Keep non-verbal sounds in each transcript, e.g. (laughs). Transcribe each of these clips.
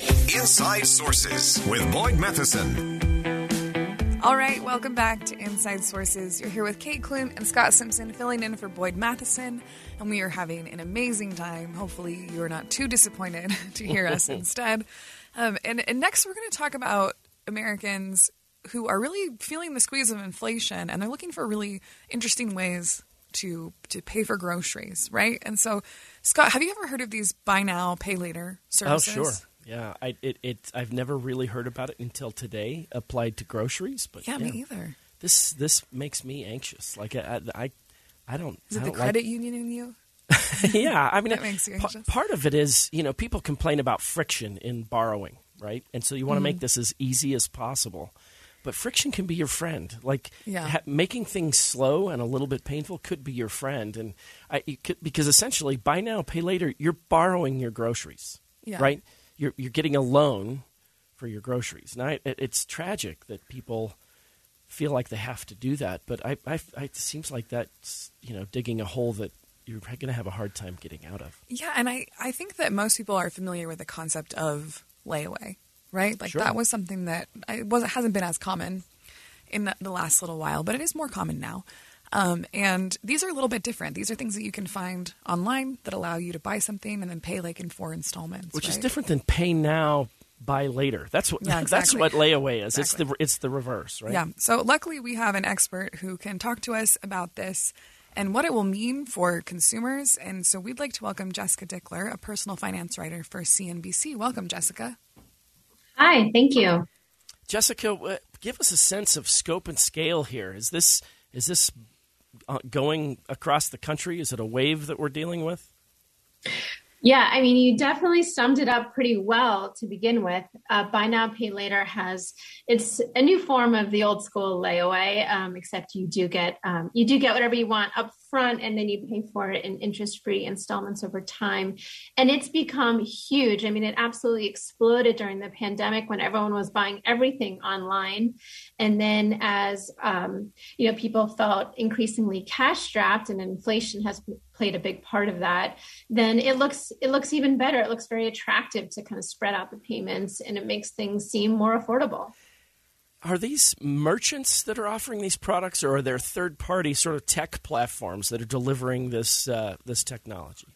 Inside Sources with Boyd Matheson. All right, welcome back to Inside Sources. You're here with Kate Clune and Scott Simpson filling in for Boyd Matheson, and we are having an amazing time. Hopefully, you're not too disappointed (laughs) to hear us (laughs) instead. Um, and, and next, we're going to talk about Americans who are really feeling the squeeze of inflation, and they're looking for really interesting ways to to pay for groceries, right? And so, Scott, have you ever heard of these buy now, pay later services? Oh, sure. Yeah, I it, it I've never really heard about it until today, applied to groceries. But yeah, me either. This this makes me anxious. Like I I, I don't. Is it I the don't credit like, union in you? (laughs) yeah, I mean, That makes you anxious. part of it is you know people complain about friction in borrowing, right? And so you want to Mm-hmm. make this as easy as possible. But friction can be your friend. Like Yeah. ha- making things slow and a little bit painful could be your friend. And I, could, because essentially, buy now, pay later, you're borrowing your groceries, Yeah. right? You're you're getting a loan for your groceries. Now, it, it's tragic that people feel like they have to do that, but I, I, I it seems like that's you know digging a hole that you're going to have a hard time getting out of. Yeah, and I, I think that most people are familiar with the concept of layaway, right? Like Sure. that was something that I was hasn't been as common in the, the last little while, but it is more common now. Um, and these are a little bit different. These are things that you can find online that allow you to buy something and then pay like in four installments, which is different than pay now, buy later. That's what Yeah, (laughs) that's what layaway is. Exactly. It's the it's the reverse, right? Yeah. So luckily, we have an expert who can talk to us about this and what it will mean for consumers. And so we'd like to welcome Jessica Dickler, a personal finance writer for CNBC. Welcome, Jessica. Hi, thank you. Jessica, give us a sense of scope and scale here. Is this is this going across the country? Is it a wave that we're dealing with? Yeah, I mean, you definitely summed it up pretty well to begin with. Uh, Buy now, pay later has it's a new form of the old school layaway, um, except you do get um, you do get whatever you want up front, and then you pay for it in interest free installments over time. And it's become huge. I mean, it absolutely exploded during the pandemic when everyone was buying everything online, and then as um, you know, people felt increasingly cash strapped, and inflation has played a big part of that. Then it looks it looks even better. It looks very attractive to kind of spread out the payments, and it makes things seem more affordable. Are these merchants that are offering these products, or are there third party sort of tech platforms that are delivering this uh, this technology?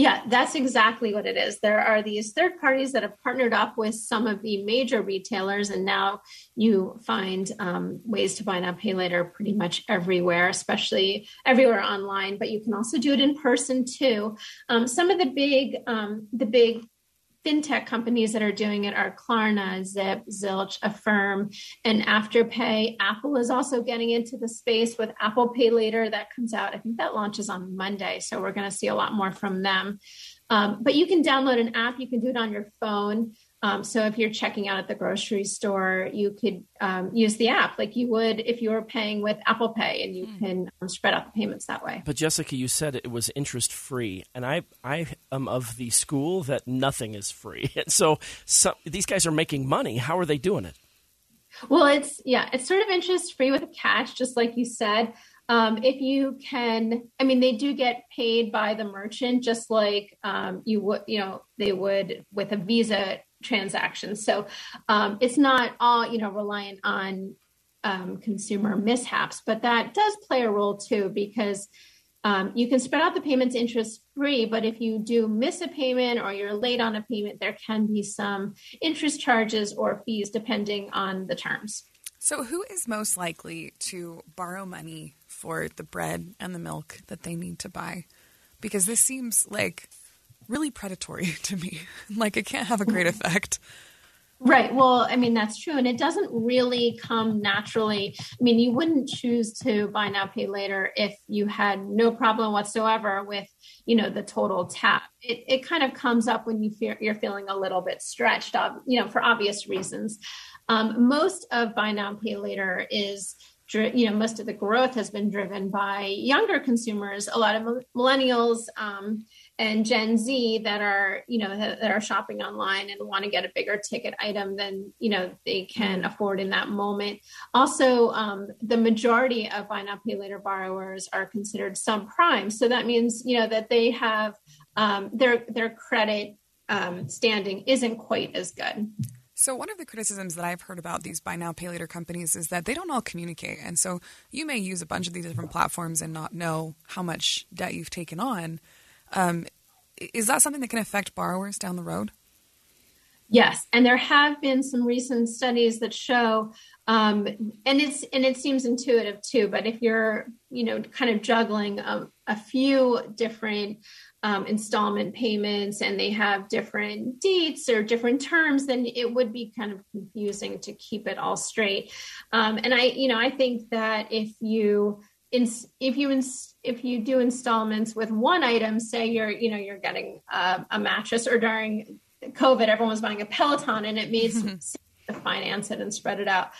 Yeah, that's exactly what it is. There are these third parties that have partnered up with some of the major retailers, and now you find um, ways to buy now, pay later pretty much everywhere, especially everywhere online. But you can also do it in person too. Um, some of the big, um, the big fintech companies that are doing it are Klarna, Zip, Zilch, Affirm, and Afterpay. Apple is also getting into the space with Apple Pay Later. That comes out, I think that launches on Monday. So we're going to see a lot more from them. Um, but you can download an app, you can do it on your phone. Um, so if you're checking out at the grocery store, you could um, use the app like you would if you were paying with Apple Pay, and you can um, spread out the payments that way. But Jessica, you said it was interest free, and I I am of the school that nothing is free. (laughs) And so, some, these guys are making money. How are they doing it? Well, it's yeah, it's sort of interest free with cash, just like you said. Um, if you can, I mean, they do get paid by the merchant, just like um, you would, you know, they would with a Visa transaction. So um, it's not all, you know, reliant on um, consumer mishaps, but that does play a role too because um, you can spread out the payments interest free, but if you do miss a payment or you're late on a payment, there can be some interest charges or fees depending on the terms. So, who is most likely to borrow money for the bread and the milk that they need to buy? Because this seems like really predatory (laughs) to me. like it can't have a great effect. Right. Well, I mean, that's true. And it doesn't really come naturally. I mean, you wouldn't choose to buy now, pay later if you had no problem whatsoever with, you know, the total tap. It, it kind of comes up when you feel you're feeling a little bit stretched you know, for obvious reasons. Um, most of buy now, pay later is you know most of the growth has been driven by younger consumers a lot of millennials um, and Gen Z that are, you know, that, are shopping online and want to get a bigger ticket item than, you know, they can afford in that moment. Also, um, the majority of buy now pay later borrowers are considered subprime, so that means, you know, that they have um, their their credit um, standing isn't quite as good. So one of the criticisms that I've heard about these buy now pay later companies is that they don't all communicate, and so you may use a bunch of these different platforms and not know how much debt you've taken on. Um, is that something that can affect borrowers down the road? Yes, and there have been some recent studies that show, um, and it's and it seems intuitive too. But if you're, you know, kind of juggling a, a few different um, installment payments and they have different dates or different terms, then it would be kind of confusing to keep it all straight. Um, and I, you know, I think that if you in, if you if you do installments with one item, say you're you know you're getting a, a mattress, or during COVID, everyone was buying a Peloton, and it made (laughs) to finance it and spread it out.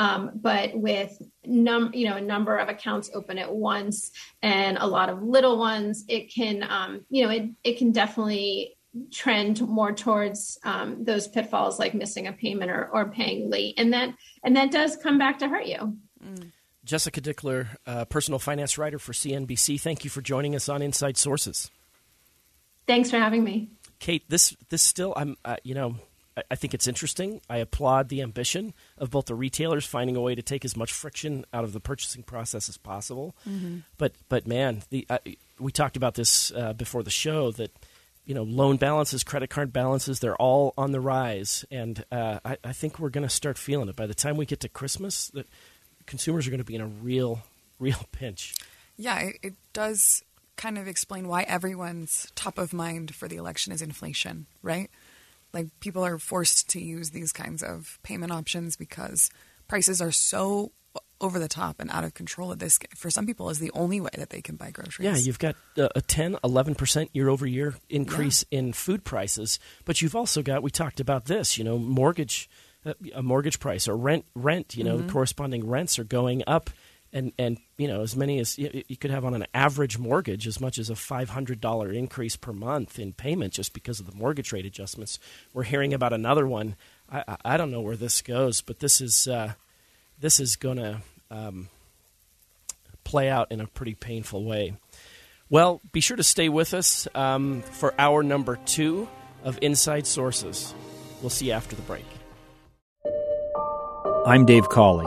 Um, but with num you know a number of accounts open at once and a lot of little ones, it can um, you know it it can definitely trend more towards um, those pitfalls like missing a payment or, or paying late, and that and that does come back to hurt you. Mm. Jessica Dickler, uh, personal finance writer for CNBC. Thank you for joining us on Inside Sources. Thanks for having me, Kate. This this still, I'm uh, you know, I, think it's interesting. I applaud the ambition of both the retailers finding a way to take as much friction out of the purchasing process as possible. Mm-hmm. But but man, the uh, we talked about this uh, before the show that you know loan balances, credit card balances, they're all on the rise, and uh, I, I, think we're going to start feeling it by the time we get to Christmas. That consumers are going to be in a real, real (laughs) pinch. Yeah, it, it does kind of explain why everyone's top of mind for the election is inflation, right? Like people are forced to use these kinds of payment options because prices are so over the top and out of control that this for some people is the only way that they can buy groceries. Yeah, you've got a 10, 11% year over year increase yeah. in food prices, but you've also got we talked about this, you know, mortgage a mortgage price or rent rent you know mm-hmm. corresponding rents are going up and and you know as many as you, you, could have on an average mortgage as much as a $500 increase per month in payment just because of the mortgage rate adjustments. We're hearing about another one. I i, I don't know where this goes but this is uh, this is going to um, play out in a pretty painful way. Well be sure to stay with us um, for hour number two of inside sources. We'll see you after the break. I'm Dave Cawley,